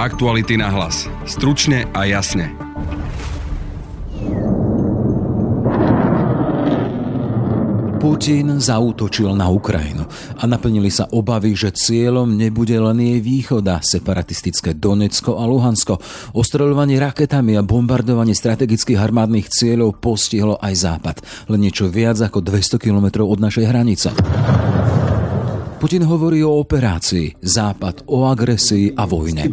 Aktuality na hlas. Stručne a jasne. Putin zautočil na Ukrajinu a naplnili sa obavy, že cieľom nebude len jej východa, separatistické Donecko a Luhansko. Ostreľovanie raketami a bombardovanie strategických armádnych cieľov postihlo aj Západ, len niečo viac ako 200 kilometrov od našej hranice. Putin hovorí o operácii, Západ o agresii a vojne.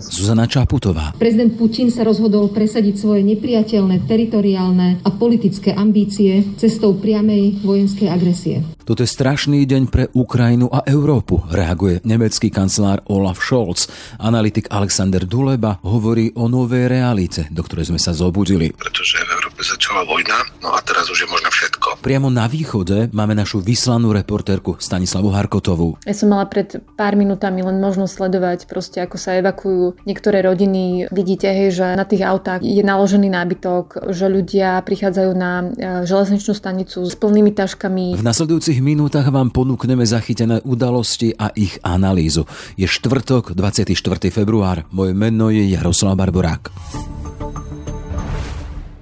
Zuzana Čaputová. Prezident Putin sa rozhodol presadiť svoje nepriateľné teritoriálne a politické ambície cestou priamej vojenskej agresie. Toto je strašný deň pre Ukrajinu a Európu, reaguje nemecký kancelár Olaf Scholz. Analytik Alexander Duleba hovorí o novej realite, do ktorej sme sa zobudili. Pretože v Európe začala vojna, no a teraz už je možno všetko. Priamo na východe máme našu vyslanú reportérku Stanislavu Harkotovú. Ja som mala pred pár minútami len možnosť sledovať proste, ako sa evakuujú niektoré rodiny. Vidíte, hej, že na tých autách je naložený nábytok, že ľudia prichádzajú na e, železničnú stanicu s plnými taškami. V nasledujúcich minútach vám ponúkneme zachytené udalosti a ich analýzu. Je štvrtok, 24. február. Moje meno je Jaroslav Barborák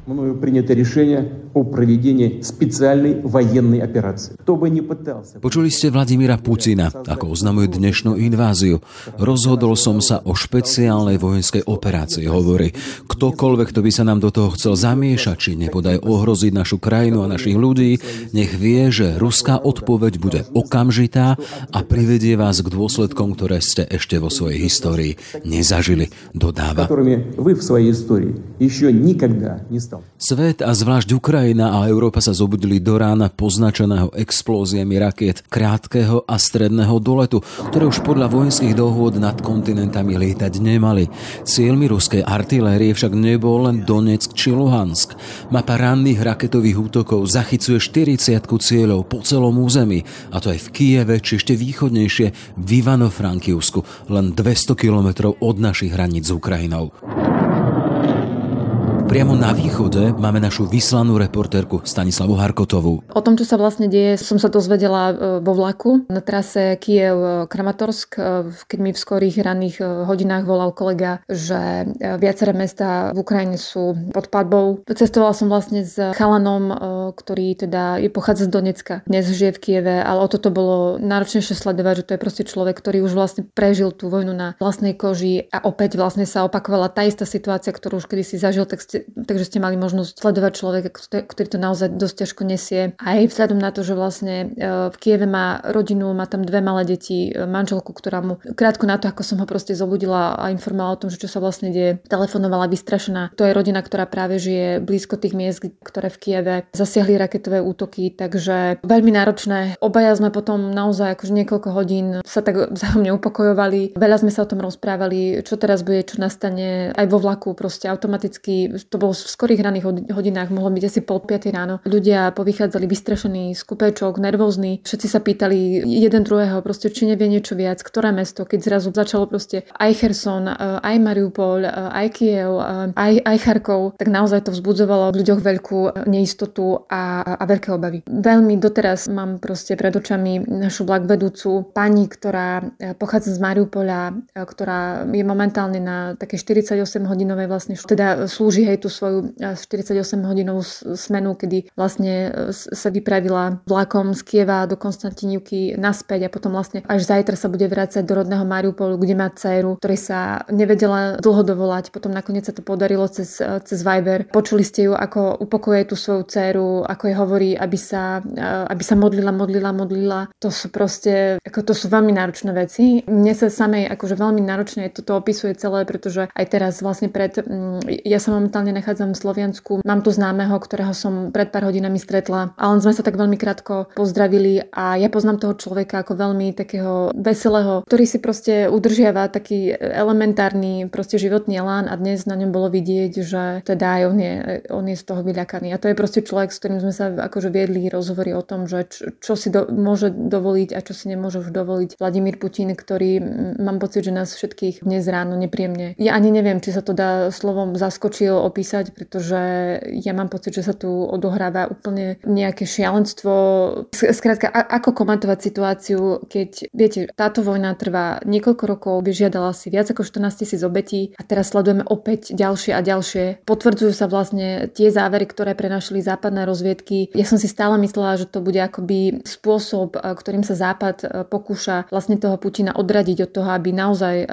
Мною принято решение o проведении специальной военной операции. Кто бы не пытался... Počuli ste Vladimíra Putina, ako oznamuje dnešnú inváziu. Rozhodol som sa o špeciálnej vojenskej operácii, hovorí. Ktokoľvek, kto by sa nám do toho chcel zamiešať, či nepodaj ohroziť našu krajinu a našich ľudí, nech vie, že ruská odpoveď bude okamžitá a privedie vás k dôsledkom, ktoré ste ešte vo svojej histórii nezažili, dodáva. Vy v svojej histórii ešte nikdy nestal. Svet a zvlášť Ukrajina a Európa sa zobudili do rána poznačeného explóziami rakiet krátkeho a stredného doletu, ktoré už podľa vojenských dohôd nad kontinentami lietať nemali. Cieľmi ruskej artilérie však nebol len Donetsk či Luhansk. Mapa ranných raketových útokov zachycuje 40 cieľov po celom území, a to aj v Kieve či ešte východnejšie v Ivano-Frankivsku, len 200 kilometrov od našich hraníc s Ukrajinou. Priamo na východe máme našu vyslanú reportérku Stanislavu Harkotovú. O tom, čo sa vlastne deje, som sa dozvedela e, vo vlaku na trase Kiev-Kramatorsk, e, keď mi v skorých ranných e, hodinách volal kolega, že viaceré mesta v Ukrajine sú pod padbou. Cestovala som vlastne s chalanom, ktorý teda je pochádza z Donecka. Dnes žije v Kieve, ale o toto bolo náročnejšie sledovať, že to je proste človek, ktorý už vlastne prežil tú vojnu na vlastnej koži a opäť vlastne sa opakovala tá istá situácia, ktorú už kedysi zažil, tak ste takže ste mali možnosť sledovať človeka, ktorý to naozaj dosť ťažko nesie. Aj vzhľadom na to, že vlastne e, v Kieve má rodinu, má tam dve malé deti, e, manželku, ktorá mu krátko na to, ako som ho proste zobudila a informovala o tom, že čo sa vlastne deje, telefonovala vystrašená. To je rodina, ktorá práve žije blízko tých miest, ktoré v Kieve zasiahli raketové útoky, takže veľmi náročné. Obaja sme potom naozaj akože niekoľko hodín sa tak vzájomne upokojovali. Veľa sme sa o tom rozprávali, čo teraz bude, čo nastane aj vo vlaku, proste automaticky to bolo v skorých raných hodinách, mohlo byť asi pol piatej ráno. Ľudia povychádzali vystrašení, skupečok, nervózni. Všetci sa pýtali jeden druhého, proste, či nevie niečo viac, ktoré mesto, keď zrazu začalo proste aj Kherson, aj Mariupol, aj Kiev, aj, aj Charkov, tak naozaj to vzbudzovalo v ľuďoch veľkú neistotu a, a veľké obavy. Veľmi doteraz mám proste pred očami našu vlak vedúcu pani, ktorá e, pochádza z Mariupola, e, ktorá je momentálne na také 48 hodinovej vlastne, teda slúži hej tú tú svoju 48-hodinovú smenu, kedy vlastne e, sa vypravila vlakom z Kieva do Konstantinivky naspäť a potom vlastne až zajtra sa bude vrácať do rodného Mariupolu, kde má dceru, ktorej sa nevedela dlho dovolať. Potom nakoniec sa to podarilo cez, e, cez Viber. Počuli ste ju, ako upokojuje tú svoju dceru, ako jej hovorí, aby sa, e, aby sa modlila, modlila, modlila. To sú proste, ako to sú veľmi náročné veci. Mne sa samej akože veľmi náročne toto opisuje celé, pretože aj teraz vlastne pred, ja sa momentálne nachádzam v Slovensku. Mám tu známeho, ktorého som pred pár hodinami stretla a len sme sa tak veľmi krátko pozdravili a ja poznám toho človeka ako veľmi takého veselého, ktorý si proste udržiava taký elementárny proste životný elán a dnes na ňom bolo vidieť, že teda aj on je, on je z toho vyľakaný. A to je proste človek, s ktorým sme sa akože viedli rozhovory o tom, že čo, čo si do, môže dovoliť a čo si nemôže už dovoliť Vladimír Putin, ktorý mám pocit, že nás všetkých dnes ráno nepríjemne. Ja ani neviem, či sa to dá slovom zaskočil, opísať, pretože ja mám pocit, že sa tu odohráva úplne nejaké šialenstvo. Skrátka, ako komentovať situáciu, keď, viete, táto vojna trvá niekoľko rokov, vyžiadala si viac ako 14 tisíc obetí a teraz sledujeme opäť ďalšie a ďalšie. Potvrdzujú sa vlastne tie závery, ktoré prenašli západné rozviedky. Ja som si stále myslela, že to bude akoby spôsob, ktorým sa Západ pokúša vlastne toho Putina odradiť od toho, aby naozaj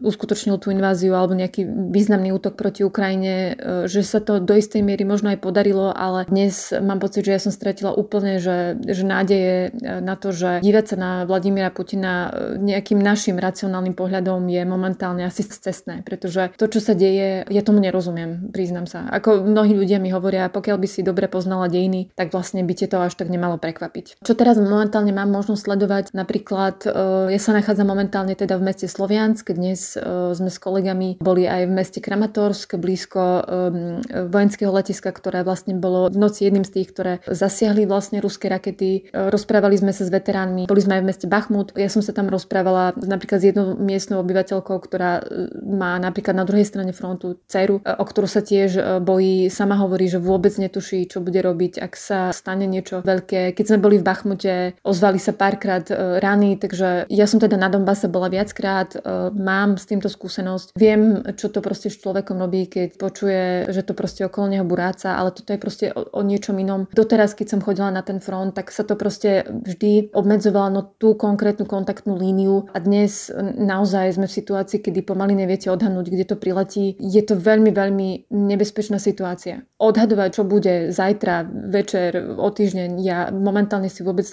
uskutočnil tú inváziu alebo nejaký významný útok proti Ukrajine, že sa to do istej miery možno aj podarilo, ale dnes mám pocit, že ja som stratila úplne, že, že nádeje na to, že dívať sa na Vladimíra Putina nejakým našim racionálnym pohľadom je momentálne asi cestné, pretože to, čo sa deje, ja tomu nerozumiem, priznám sa. Ako mnohí ľudia mi hovoria, pokiaľ by si dobre poznala dejiny, tak vlastne by to až tak nemalo prekvapiť. Čo teraz momentálne mám možnosť sledovať, napríklad ja sa nachádzam momentálne teda v meste Sloviansk, dnes sme s kolegami boli aj v meste Kramatorsk, blízko vojenského letiska, ktoré vlastne bolo v noci jedným z tých, ktoré zasiahli vlastne ruské rakety. Rozprávali sme sa s veteránmi, boli sme aj v meste Bachmut. Ja som sa tam rozprávala napríklad s jednou miestnou obyvateľkou, ktorá e, má napríklad na druhej strane frontu dceru, e, o ktorú sa tiež e, bojí. Sama hovorí, že vôbec netuší, čo bude robiť, ak sa stane niečo veľké. Keď sme boli v Bachmute, ozvali sa párkrát rany, takže ja som teda na Donbase bola viackrát, mám s týmto skúsenosť. Viem, čo to proste s človekom robí, keď počuje, že to proste okolo neho buráca, ale toto je proste o, o niečom inom. Doteraz, keď som chodila na ten front, tak sa to proste vždy obmedzovalo na tú konkrétnu kontaktnú líniu a dnes naozaj sme v situácii, kedy pomaly neviete odhadnúť, kde to priletí. Je to veľmi, veľmi nebezpečná situácia. Odhadovať, čo bude zajtra, večer, o týždeň, ja momentálne si vôbec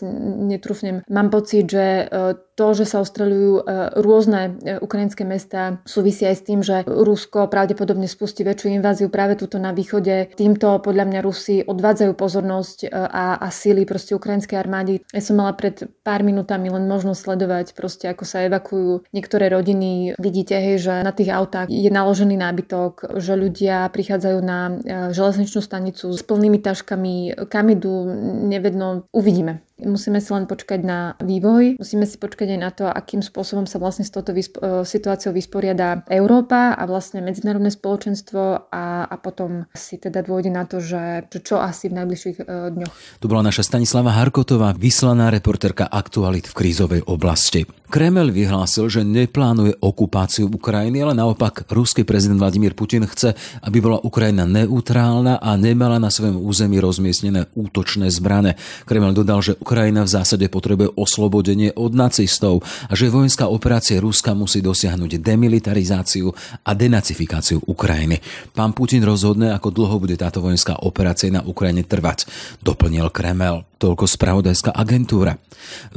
netrúfnem. Mám pocit, že e, to, že sa ostreľujú e, rôzne e, ukrajinské mesta, súvisí aj s tým, že Rusko pravdepodobne spustí väčšiu inváziu práve tuto na východe. Týmto podľa mňa Rusi odvádzajú pozornosť a, a síly proste ukrajinskej armády. Ja som mala pred pár minútami len možnosť sledovať proste, ako sa evakuujú niektoré rodiny. Vidíte, hej, že na tých autách je naložený nábytok, že ľudia prichádzajú na e, železničnú stanicu s plnými taškami, kam idú, nevedno, uvidíme. Musíme si len počkať na vývoj, musíme si počkať aj na to, akým spôsobom sa vlastne s touto vyspo- e, situáciou vysporiada Európa a vlastne medzinárodné spoločenstvo a, a potom si teda dôjde na to, že, že čo asi v najbližších uh, dňoch. Tu bola naša Stanislava Harkotová, vyslaná reporterka aktualit v krízovej oblasti. Kreml vyhlásil, že neplánuje okupáciu Ukrajiny, ale naopak ruský prezident Vladimír Putin chce, aby bola Ukrajina neutrálna a nemala na svojom území rozmiestnené útočné zbrane. Kreml dodal, že Ukrajina v zásade potrebuje oslobodenie od nacistov a že vojenská operácia Ruska musí dosiahnuť demilitarizáciu a denacifikáciu Ukrajiny. Pán Putin rozhodne, ako dlho bude táto vojenská operácia na Ukrajine trvať, doplnil Kreml. Toľko spravodajská agentúra.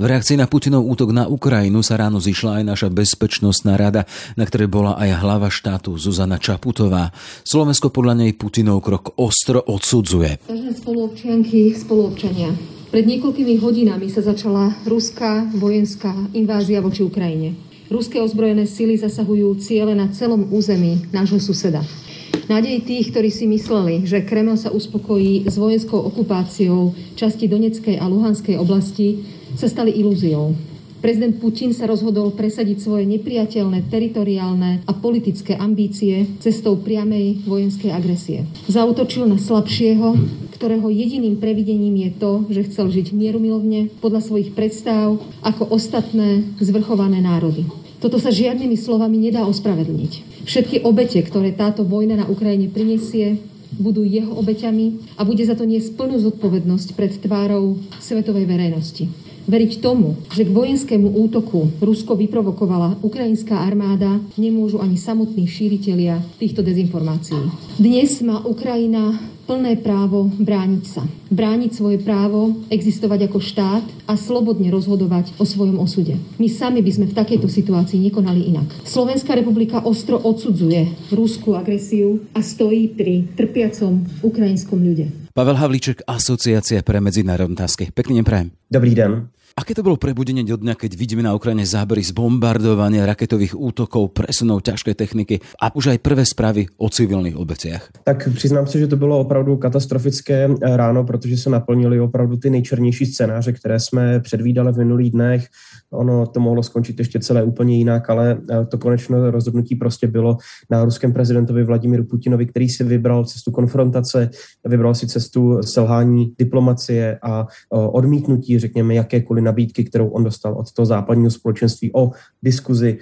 V reakcii na Putinov útok na Ukrajinu sa ráno zišla aj naša bezpečnostná rada, na ktorej bola aj hlava štátu Zuzana Čaputová. Slovensko podľa nej Putinov krok ostro odsudzuje. Spoluobčianky, spoluobčania, pred niekoľkými hodinami sa začala ruská vojenská invázia voči Ukrajine. Ruské ozbrojené sily zasahujú ciele na celom území nášho suseda. Nádej tých, ktorí si mysleli, že Kreml sa uspokojí s vojenskou okupáciou časti Doneckej a Luhanskej oblasti, sa stali ilúziou. Prezident Putin sa rozhodol presadiť svoje nepriateľné teritoriálne a politické ambície cestou priamej vojenskej agresie. Zautočil na slabšieho, ktorého jediným previdením je to, že chcel žiť mierumilovne podľa svojich predstav ako ostatné zvrchované národy. Toto sa žiadnymi slovami nedá ospravedlniť. Všetky obete, ktoré táto vojna na Ukrajine prinesie, budú jeho obeťami a bude za to niesť plnú zodpovednosť pred tvárou svetovej verejnosti. Veriť tomu, že k vojenskému útoku Rusko vyprovokovala ukrajinská armáda, nemôžu ani samotní šíritelia týchto dezinformácií. Dnes má Ukrajina plné právo brániť sa. Brániť svoje právo, existovať ako štát a slobodne rozhodovať o svojom osude. My sami by sme v takejto situácii nekonali inak. Slovenská republika ostro odsudzuje rúskú agresiu a stojí pri trpiacom ukrajinskom ľude. Pavel Havlíček, Asociácia pre medzinárodné otázky. Pekný deň prajem. Dobrý den. Aké to bolo prebudenie do dňa, keď vidíme na Ukrajine zábery z bombardovania, raketových útokov, presunov ťažkej techniky a už aj prvé správy o civilných obeciach? Tak přiznám se, že to bylo opravdu katastrofické ráno, protože se naplnili opravdu ty nejčernější scénáře, které jsme předvídali v minulých dnech. Ono to mohlo skončit ještě celé úplně jinak, ale to konečné rozhodnutí prostě bylo na ruském prezidentovi Vladimíru Putinovi, který si vybral cestu konfrontace, vybral si cestu selhání diplomacie a odmítnutí, řekněme, jakékoliv nabídky, kterou on dostal od toho západního společenství o diskuzi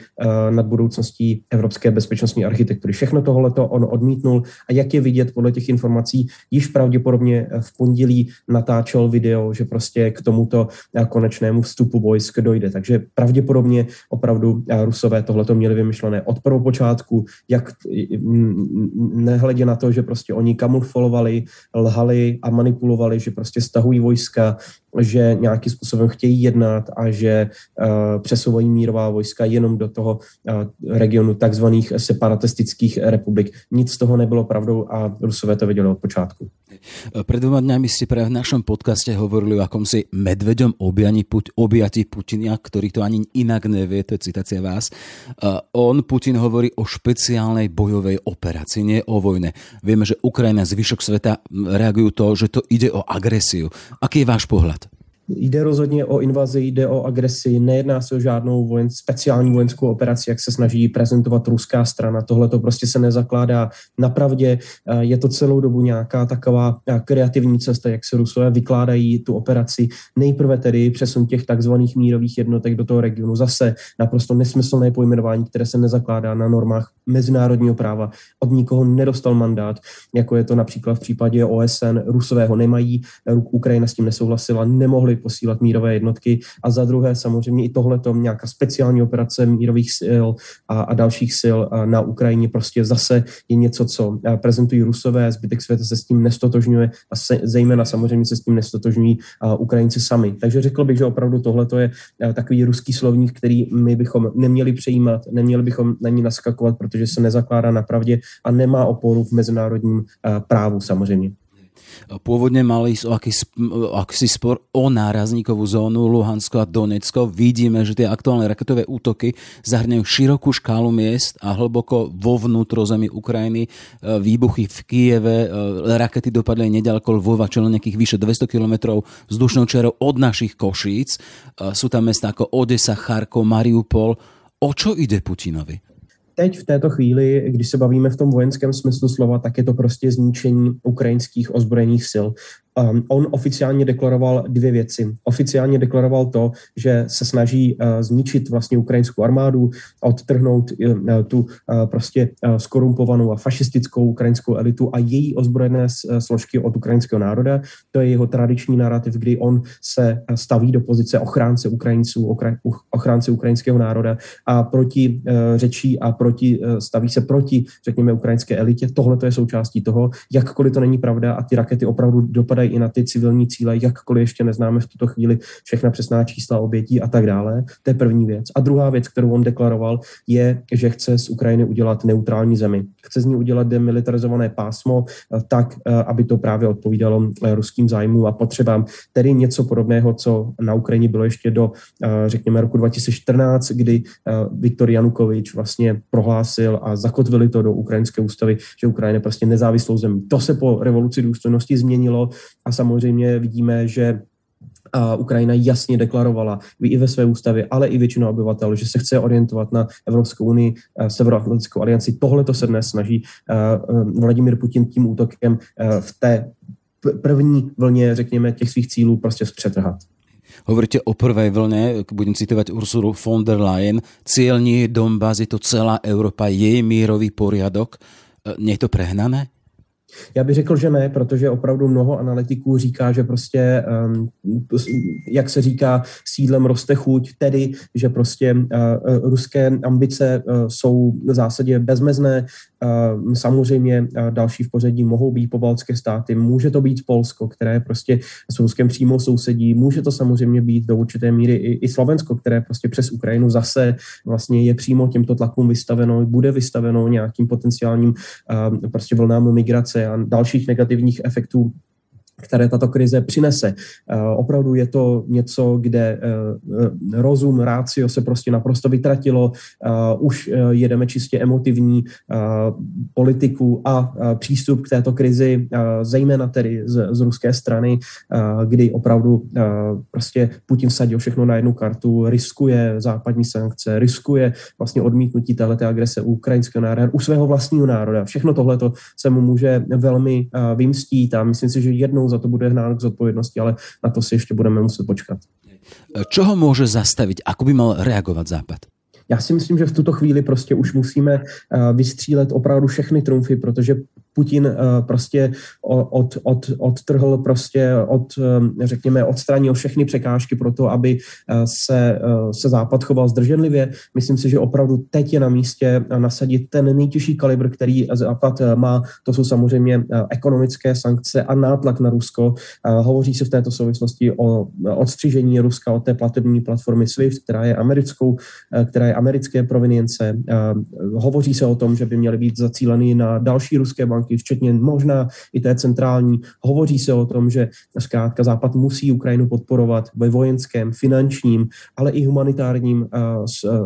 nad budoucností evropské bezpečnostní architektury. Všechno tohleto on odmítnul a jak je vidět podle těch informací, již pravděpodobně v pondělí natáčel video, že prostě k tomuto konečnému vstupu vojsk dojde. Takže pravděpodobně opravdu Rusové tohleto měli vymyšlené od prvopočátku, jak nehledě na to, že prostě oni kamuflovali, lhali a manipulovali, že prostě stahují vojska, že nějakým způsobem chtějí jednat a že uh, přesouvají mírová vojska jenom do toho uh, regionu takzvaných separatistických republik. Nic z toho nebylo pravdou a Rusové to věděli od počátku. Pred dvoma dňami ste práve v našom podcaste hovorili o akomsi medveďom objani, objati Putina, ktorý to ani inak nevie, to je citácia vás. On, Putin, hovorí o špeciálnej bojovej operácii, nie o vojne. Vieme, že Ukrajina, zvyšok sveta reagujú to, že to ide o agresiu. Aký je váš pohľad? Jde rozhodně o invazi, jde o agresi, nejedná se o žádnou vojen, speciální vojenskou operaci, jak se snaží prezentovat ruská strana. Tohle to prostě se nezakládá na pravdě. Je to celou dobu nějaká taková kreativní cesta, jak se Rusové vykládají tu operaci. Nejprve tedy přesun těch takzvaných mírových jednotek do toho regionu. Zase naprosto nesmyslné pojmenování, které se nezakládá na normách mezinárodního práva. Od nikoho nedostal mandát, jako je to například v případě OSN. Rusové ho nemají, Ukrajina s tím nesouhlasila, nemohli posílat mírové jednotky a za druhé samozřejmě i tohleto nějaká speciální operace mírových sil a, a dalších sil na Ukrajině prostě zase je něco, co prezentují Rusové, zbytek světa se s tím nestotožňuje a se, zejména samozřejmě se s tím nestotožňují Ukrajinci sami. Takže řekl bych, že opravdu tohle je takový ruský slovník, který my bychom neměli přejímat, neměli bychom na ní naskakovat, protože se nezakládá na pravdě a nemá oporu v mezinárodním právu samozřejmě. Pôvodne mali ísť o aký spor o nárazníkovú zónu Luhansko a Donecko. Vidíme, že tie aktuálne raketové útoky zahrňajú širokú škálu miest a hlboko vo vnútrozemí Ukrajiny. E, výbuchy v Kieve, e, rakety dopadli nedaleko Lvova, čo nejakých vyše 200 km vzdušnou čerou od našich Košíc. E, sú tam mesta ako Odesa, Charkov, Mariupol. O čo ide Putinovi? Teď v této chvíli, když se bavíme v tom vojenském smyslu slova, tak je to prostě zničení ukrajinských ozbrojených sil. Um, on oficiálně deklaroval dvě věci. Oficiálně deklaroval to, že se snaží uh, zničit vlastně ukrajinskou armádu, odtrhnout uh, tu uh, prostě uh, skorumpovanou a fašistickou ukrajinskou elitu a její ozbrojené složky od ukrajinského národa. To je jeho tradiční narrativ, kdy on se staví do pozice ochránce Ukrajinců, ochránce ukrajinského národa a proti uh, řečí a proti, uh, staví se proti, řekněme, ukrajinské elitě. Tohle to je součástí toho, jakkoliv to není pravda a ty rakety opravdu dopadají dopadají i na ty civilní cíle, jakkoliv ještě neznáme v tuto chvíli všechna přesná čísla obětí a tak dále. To je první věc. A druhá věc, kterou on deklaroval, je, že chce z Ukrajiny udělat neutrální zemi. Chce z ní udělat demilitarizované pásmo eh, tak, eh, aby to právě odpovídalo eh, ruským zájmům a potřebám. Tedy něco podobného, co na Ukrajině bylo ještě do, řekněme, roku 2014, kdy Viktor Janukovič vlastně prohlásil a zakotvili to do ukrajinské ústavy, že Ukrajina je prostě nezávislou zemí. To se po revoluci důstojnosti změnilo a samozřejmě vidíme, že a Ukrajina jasně deklarovala i ve své ústavě, ale i většinou obyvatel, že se chce orientovat na Evropskou unii, Severoatlantickou alianci. Tohle to se dnes snaží Vladimir Putin tím útokem v té první vlně, řekněme, těch svých cílů prostě zpřetrhat. Hovoríte o prvej vlne, budem citovať Ursulu von der Leyen, cieľ nie je Donbass, je to celá Európa, jej mírový poriadok. Nie je to prehnané? Já bych řekl, že ne, protože opravdu mnoho analytiků říká, že prostě, um, jak se říká, sídlem roste chuť, tedy, že prostě uh, uh, ruské ambice uh, jsou v zásadě bezmezné. Uh, samozřejmě další v pořadí mohou být pobaltské státy, může to být Polsko, které prostě s Ruskem přímo sousedí, může to samozřejmě být do určité míry i, i Slovensko, které prostě přes Ukrajinu zase vlastně je přímo těmto tlakům vystaveno, bude vystaveno nějakým potenciálním uh, prostě vlnám migrace a dalších negativních efektů které tato krize přinese. Opravdu je to něco, kde rozum, rácio se prostě naprosto vytratilo, už jedeme čistě emotivní politiku a přístup k této krizi, zejména tedy z, z ruské strany, kdy opravdu prostě Putin vsadil všechno na jednu kartu, riskuje západní sankce, riskuje vlastně odmítnutí této agrese ukrajinského národa, u svého vlastního národa. Všechno tohle se mu může velmi vymstít a myslím si, že jednou za to bude hnán k zodpovědnosti, ale na to si ještě budeme muset počkat. Čo ho môže zastaviť? Ako by mal reagovat Západ? Já si myslím, že v tuto chvíli prostě už musíme vystřílet opravdu všechny trumfy, protože Putin eh, prostě od, od, odtrhl prostě, od, eh, řekněme, odstranil všechny překážky pro to, aby eh, se, se Západ choval zdrženlivě. Myslím si, že opravdu teď je na místě nasadit ten nejtěžší kalibr, který Západ má. To jsou samozřejmě ekonomické sankce a nátlak na Rusko. Hovoří se v této souvislosti o odstřižení Ruska od té platební platformy SWIFT, která je americkou, která je americké provinience. Hovoří se o tom, že by měly být zacíleny na další ruské banky, banky, včetně možná i té centrální. Hovoří se o tom, že zkrátka Západ musí Ukrajinu podporovat ve vojenském, finančním, ale i humanitárním uh,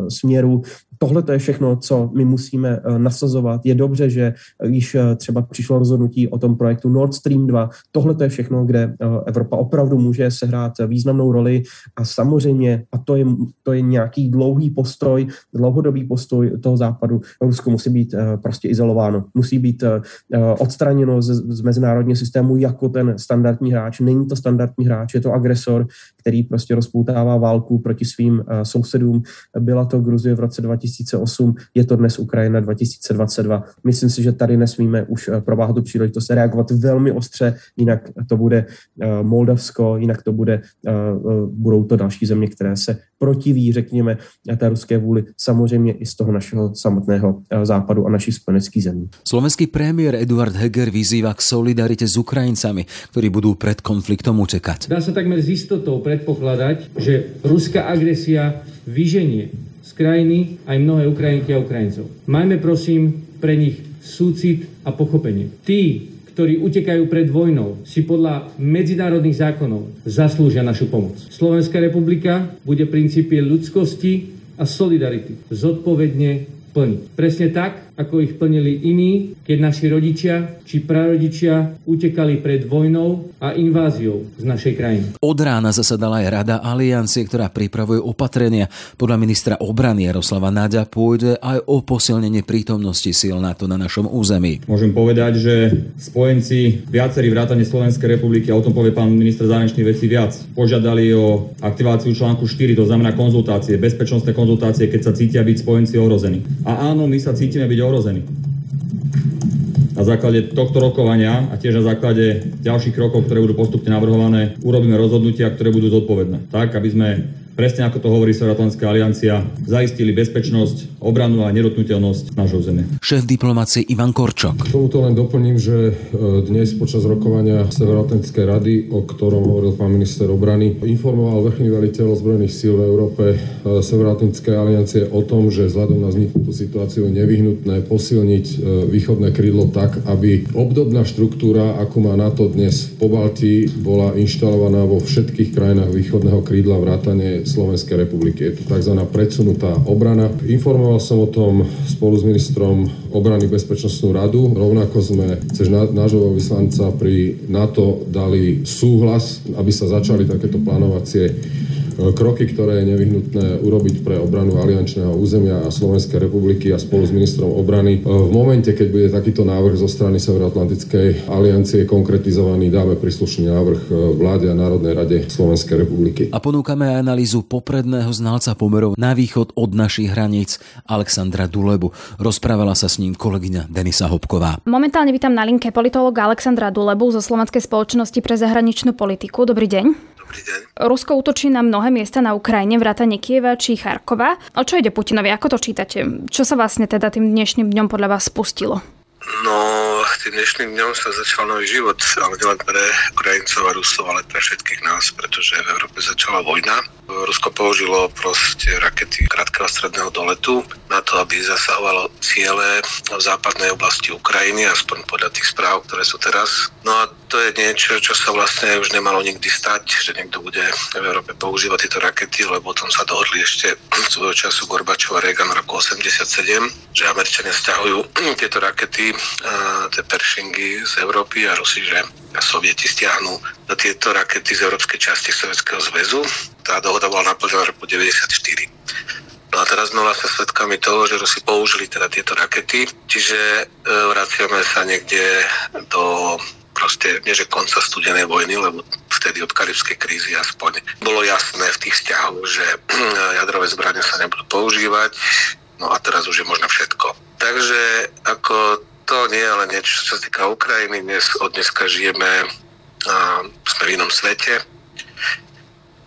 směru tohle to je všechno, co my musíme eh, nasazovat. Je dobře, že když eh, třeba přišlo rozhodnutí o tom projektu Nord Stream 2, tohle to je všechno, kde eh, Evropa opravdu může sehrát významnou roli a samozřejmě, a to je, to je nějaký dlouhý postoj, dlouhodobý postoj toho západu, Rusko musí být prostě izolováno, musí být odstraněno z, z mezinárodního systému jako ten standardní hráč. Není to standardní hráč, je to agresor, který prostě rozpoutává válku proti svým sousedům. Byla to Gruzie v roce 2000 2008, je to dnes Ukrajina 2022. Myslím si, že tady nesmíme už eh, prováhat tu příležitost reagovat velmi ostře, jinak to bude eh, Moldavsko, jinak to bude, eh, budou to další země, které se protiví, řekněme, té ruské vůli, samozřejmě i z toho našeho samotného západu a našich spojeneckých zemí. Slovenský premiér Eduard Heger vyzýva k solidarite s Ukrajincami, ktorí budú pred konfliktom utekať. Dá sa takmer s istotou predpokladať, že ruská agresia vyženie krajiny aj mnohé Ukrajinky a Ukrajincov. Majme prosím pre nich súcit a pochopenie. Tí, ktorí utekajú pred vojnou, si podľa medzinárodných zákonov zaslúžia našu pomoc. Slovenská republika bude princípy ľudskosti a solidarity zodpovedne plniť. Presne tak, ako ich plnili iní, keď naši rodičia či prarodičia utekali pred vojnou a inváziou z našej krajiny. Od rána zasadala aj Rada aliancie, ktorá pripravuje opatrenia. Podľa ministra obrany Jaroslava Náďa pôjde aj o posilnenie prítomnosti síl NATO na našom území. Môžem povedať, že spojenci viacerí vrátane Slovenskej republiky, a o tom povie pán minister zahraničných vecí viac, požiadali o aktiváciu článku 4, to znamená konzultácie, bezpečnostné konzultácie, keď sa cítia byť spojenci ohrození. A áno, my sa cítime byť ohrození. Na základe tohto rokovania a tiež na základe ďalších krokov, ktoré budú postupne navrhované, urobíme rozhodnutia, ktoré budú zodpovedné. Tak, aby sme presne ako to hovorí Severoatlantická aliancia, zaistili bezpečnosť, obranu a nedotknutelnosť nášho zeme. Šéf diplomácie Ivan Korčok. K tomuto len doplním, že e, dnes počas rokovania Severoatlantickej rady, o ktorom hovoril pán minister obrany, informoval vrchný veliteľ ozbrojených síl v Európe e, Severoatlantickej aliancie o tom, že vzhľadom na vzniknutú situáciu je nevyhnutné posilniť e, východné krídlo tak, aby obdobná štruktúra, ako má NATO dnes v Pobalti, bola inštalovaná vo všetkých krajinách východného krídla vrátane Slovenskej republiky. Je to tzv. predsunutá obrana. Informoval som o tom spolu s ministrom obrany Bezpečnostnú radu. Rovnako sme cez nášho vyslanca pri NATO dali súhlas, aby sa začali takéto plánovacie kroky, ktoré je nevyhnutné urobiť pre obranu aliančného územia a Slovenskej republiky a spolu s ministrom obrany. E, v momente, keď bude takýto návrh zo strany Severoatlantickej aliancie konkretizovaný, dáme príslušný návrh e, vláde a Národnej rade Slovenskej republiky. A ponúkame aj analýzu popredného znalca pomerov na východ od našich hraníc Alexandra Dulebu. Rozprávala sa s ním kolegyňa Denisa Hopková. Momentálne vítam na linke politologa Alexandra Dulebu zo Slovenskej spoločnosti pre zahraničnú politiku. Dobrý deň. Dobrý deň. Rusko útočí na mnohé miesta na Ukrajine, vrátane Kieva či Charkova. O čo ide Putinovi? Ako to čítate? Čo sa vlastne teda tým dnešným dňom podľa vás spustilo? No, tým dnešným dňom sa začal nový život, ale nielen pre Ukrajincov a Rusov, ale pre všetkých nás, pretože v Európe začala vojna. Rusko použilo proste rakety krátkeho stredného doletu na to, aby zasahovalo ciele v západnej oblasti Ukrajiny, aspoň podľa tých správ, ktoré sú teraz. No a to je niečo, čo sa vlastne už nemalo nikdy stať, že niekto bude v Európe používať tieto rakety, lebo o tom sa dohodli ešte svojho času Gorbačov a Reagan v roku 87, že Američania stiahujú tieto rakety, tie Pershingy z Európy a Rusi, že Sovieti stiahnu tieto rakety z európskej časti Sovietskeho zväzu. Tá dohoda bola naplnená v roku 1994. No a teraz sme vlastne svedkami toho, že Rusi použili teda tieto rakety, čiže e, vraciame sa niekde do proste, nie že konca studenej vojny, lebo vtedy od karibskej krízy aspoň bolo jasné v tých vzťahoch, že jadrové zbranie sa nebudú používať, no a teraz už je možno všetko. Takže ako to nie je ale niečo, čo sa týka Ukrajiny. Dnes, od dneska žijeme a sme v inom svete.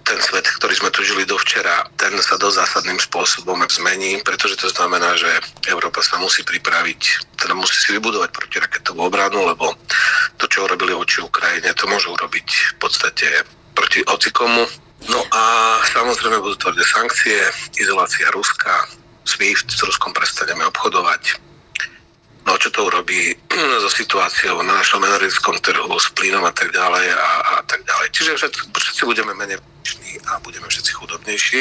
Ten svet, ktorý sme tu žili dovčera, ten sa dosť zásadným spôsobom zmení, pretože to znamená, že Európa sa musí pripraviť, teda musí si vybudovať protiraketovú obranu, lebo to, čo urobili voči Ukrajine, to môžu urobiť v podstate proti hocikomu. No a samozrejme budú tvrdé sankcie, izolácia Ruska, SWIFT, s Ruskom prestaneme obchodovať, No čo to urobí so situáciou na našom energetickom trhu, s plynom a tak ďalej a, a tak ďalej. Čiže všetci, všetci budeme menej a budeme všetci chudobnejší,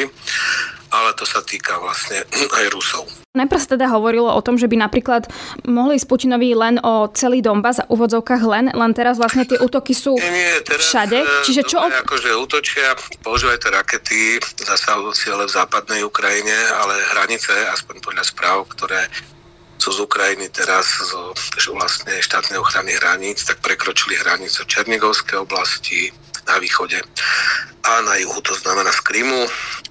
ale to sa týka vlastne aj Rusov. Najprv sa teda hovorilo o tom, že by napríklad mohli ísť Putinovi len o celý Donbass a úvodzovkách len, len teraz vlastne tie útoky sú nie, nie, teraz, všade. E, Čiže čo... Dobre, akože útočia, používajú rakety, zasahujú ciele v západnej Ukrajine, ale hranice, aspoň podľa správ, ktoré sú z Ukrajiny teraz zo vlastne štátnej ochrany hraníc, tak prekročili hranicu Černigovskej oblasti na východe a na juhu, to znamená z Krymu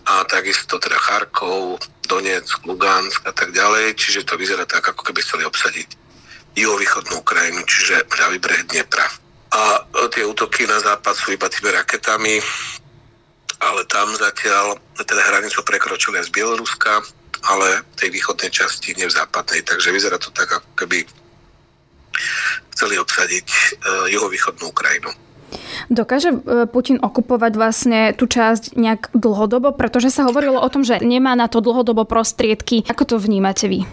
a takisto teda Charkov, Donetsk, Lugansk a tak ďalej, čiže to vyzerá tak, ako keby chceli obsadiť juhovýchodnú Ukrajinu, čiže pravý breh Dnepra. A tie útoky na západ sú iba tými raketami, ale tam zatiaľ teda hranicu prekročili aj z Bieloruska, ale v tej východnej časti, nie v západnej. Takže vyzerá to tak, ako keby chceli obsadiť uh, juhovýchodnú Ukrajinu. Dokáže e, Putin okupovať vlastne tú časť nejak dlhodobo? Pretože sa hovorilo o tom, že nemá na to dlhodobo prostriedky. Ako to vnímate vy?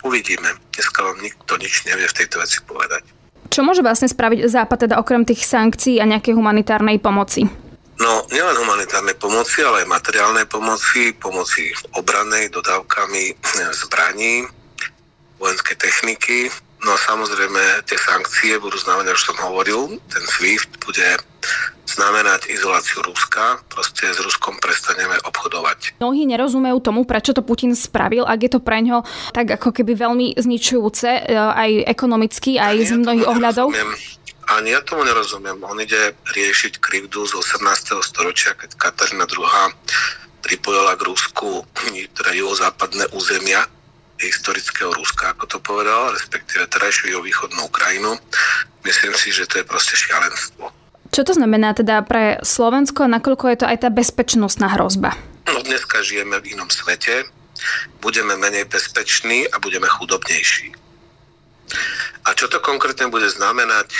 Uvidíme. Dneska vám nikto nič nevie v tejto veci povedať. Čo môže vlastne spraviť Západ teda okrem tých sankcií a nejakej humanitárnej pomoci? No, nielen humanitárnej pomoci, ale aj materiálnej pomoci, pomoci obranej, dodávkami eh, zbraní, vojenskej techniky. No a samozrejme tie sankcie budú znamenať, už som hovoril, ten SWIFT bude znamenať izoláciu Ruska, proste s Ruskom prestaneme obchodovať. Mnohí nerozumejú tomu, prečo to Putin spravil, ak je to pre ňo tak ako keby veľmi zničujúce, eh, aj ekonomicky, aj ja z mnohých ohľadov. Rozumiem ani ja tomu nerozumiem. On ide riešiť krivdu z 18. storočia, keď Katarína II. pripojila k Rusku teda juhozápadné územia historického Ruska, ako to povedal, respektíve terajšiu východnú Ukrajinu. Myslím si, že to je proste šialenstvo. Čo to znamená teda pre Slovensko, nakoľko je to aj tá bezpečnostná hrozba? No dneska žijeme v inom svete, budeme menej bezpeční a budeme chudobnejší. A čo to konkrétne bude znamenať,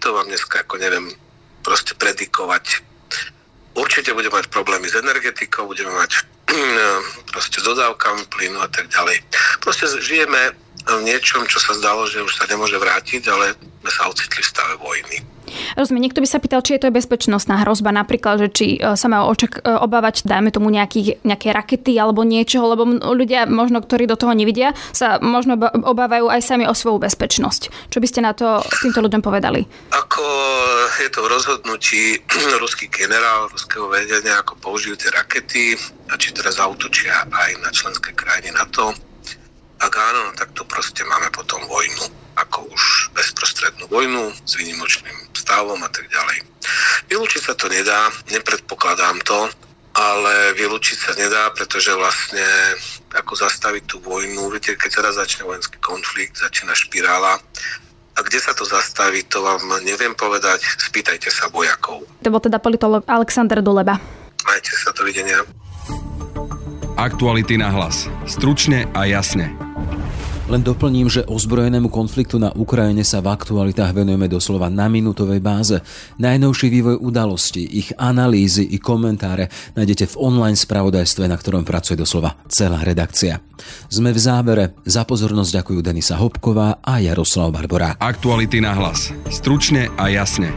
to vám dneska ako neviem proste predikovať. Určite budeme mať problémy s energetikou, budeme mať proste s dodávkami plynu a tak ďalej. Proste žijeme niečom, čo sa zdalo, že už sa nemôže vrátiť, ale sme sa ocitli v stave vojny. Rozumiem, niekto by sa pýtal, či je to bezpečnostná hrozba, napríklad, že či e, sa má očak- e, obávať, dajme tomu nejaký, nejaké rakety alebo niečo, lebo ľudia možno, ktorí do toho nevidia, sa možno obávajú aj sami o svoju bezpečnosť. Čo by ste na to týmto ľuďom povedali? Ako je to v rozhodnutí ruský generál, ruského vedenia, ako použijú tie rakety a či teraz zautočia aj na členské krajiny NATO. Ak áno, no tak to proste máme potom vojnu ako už bezprostrednú vojnu s výnimočným stavom a tak ďalej. Vylúčiť sa to nedá, nepredpokladám to, ale vylúčiť sa nedá, pretože vlastne ako zastaviť tú vojnu, viete, keď teraz začne vojenský konflikt, začína špirála, a kde sa to zastaví, to vám neviem povedať, spýtajte sa vojakov. To bol teda politolog Alexander Doleba. Majte sa, dovidenia. Aktuality na hlas. Stručne a jasne. Len doplním, že ozbrojenému konfliktu na Ukrajine sa v aktualitách venujeme doslova na minútovej báze. Najnovší vývoj udalostí, ich analýzy i komentáre nájdete v online spravodajstve, na ktorom pracuje doslova celá redakcia. Sme v závere. Za pozornosť ďakujú Denisa Hopková a Jaroslav Barborák. Aktuality na hlas. Stručne a jasne.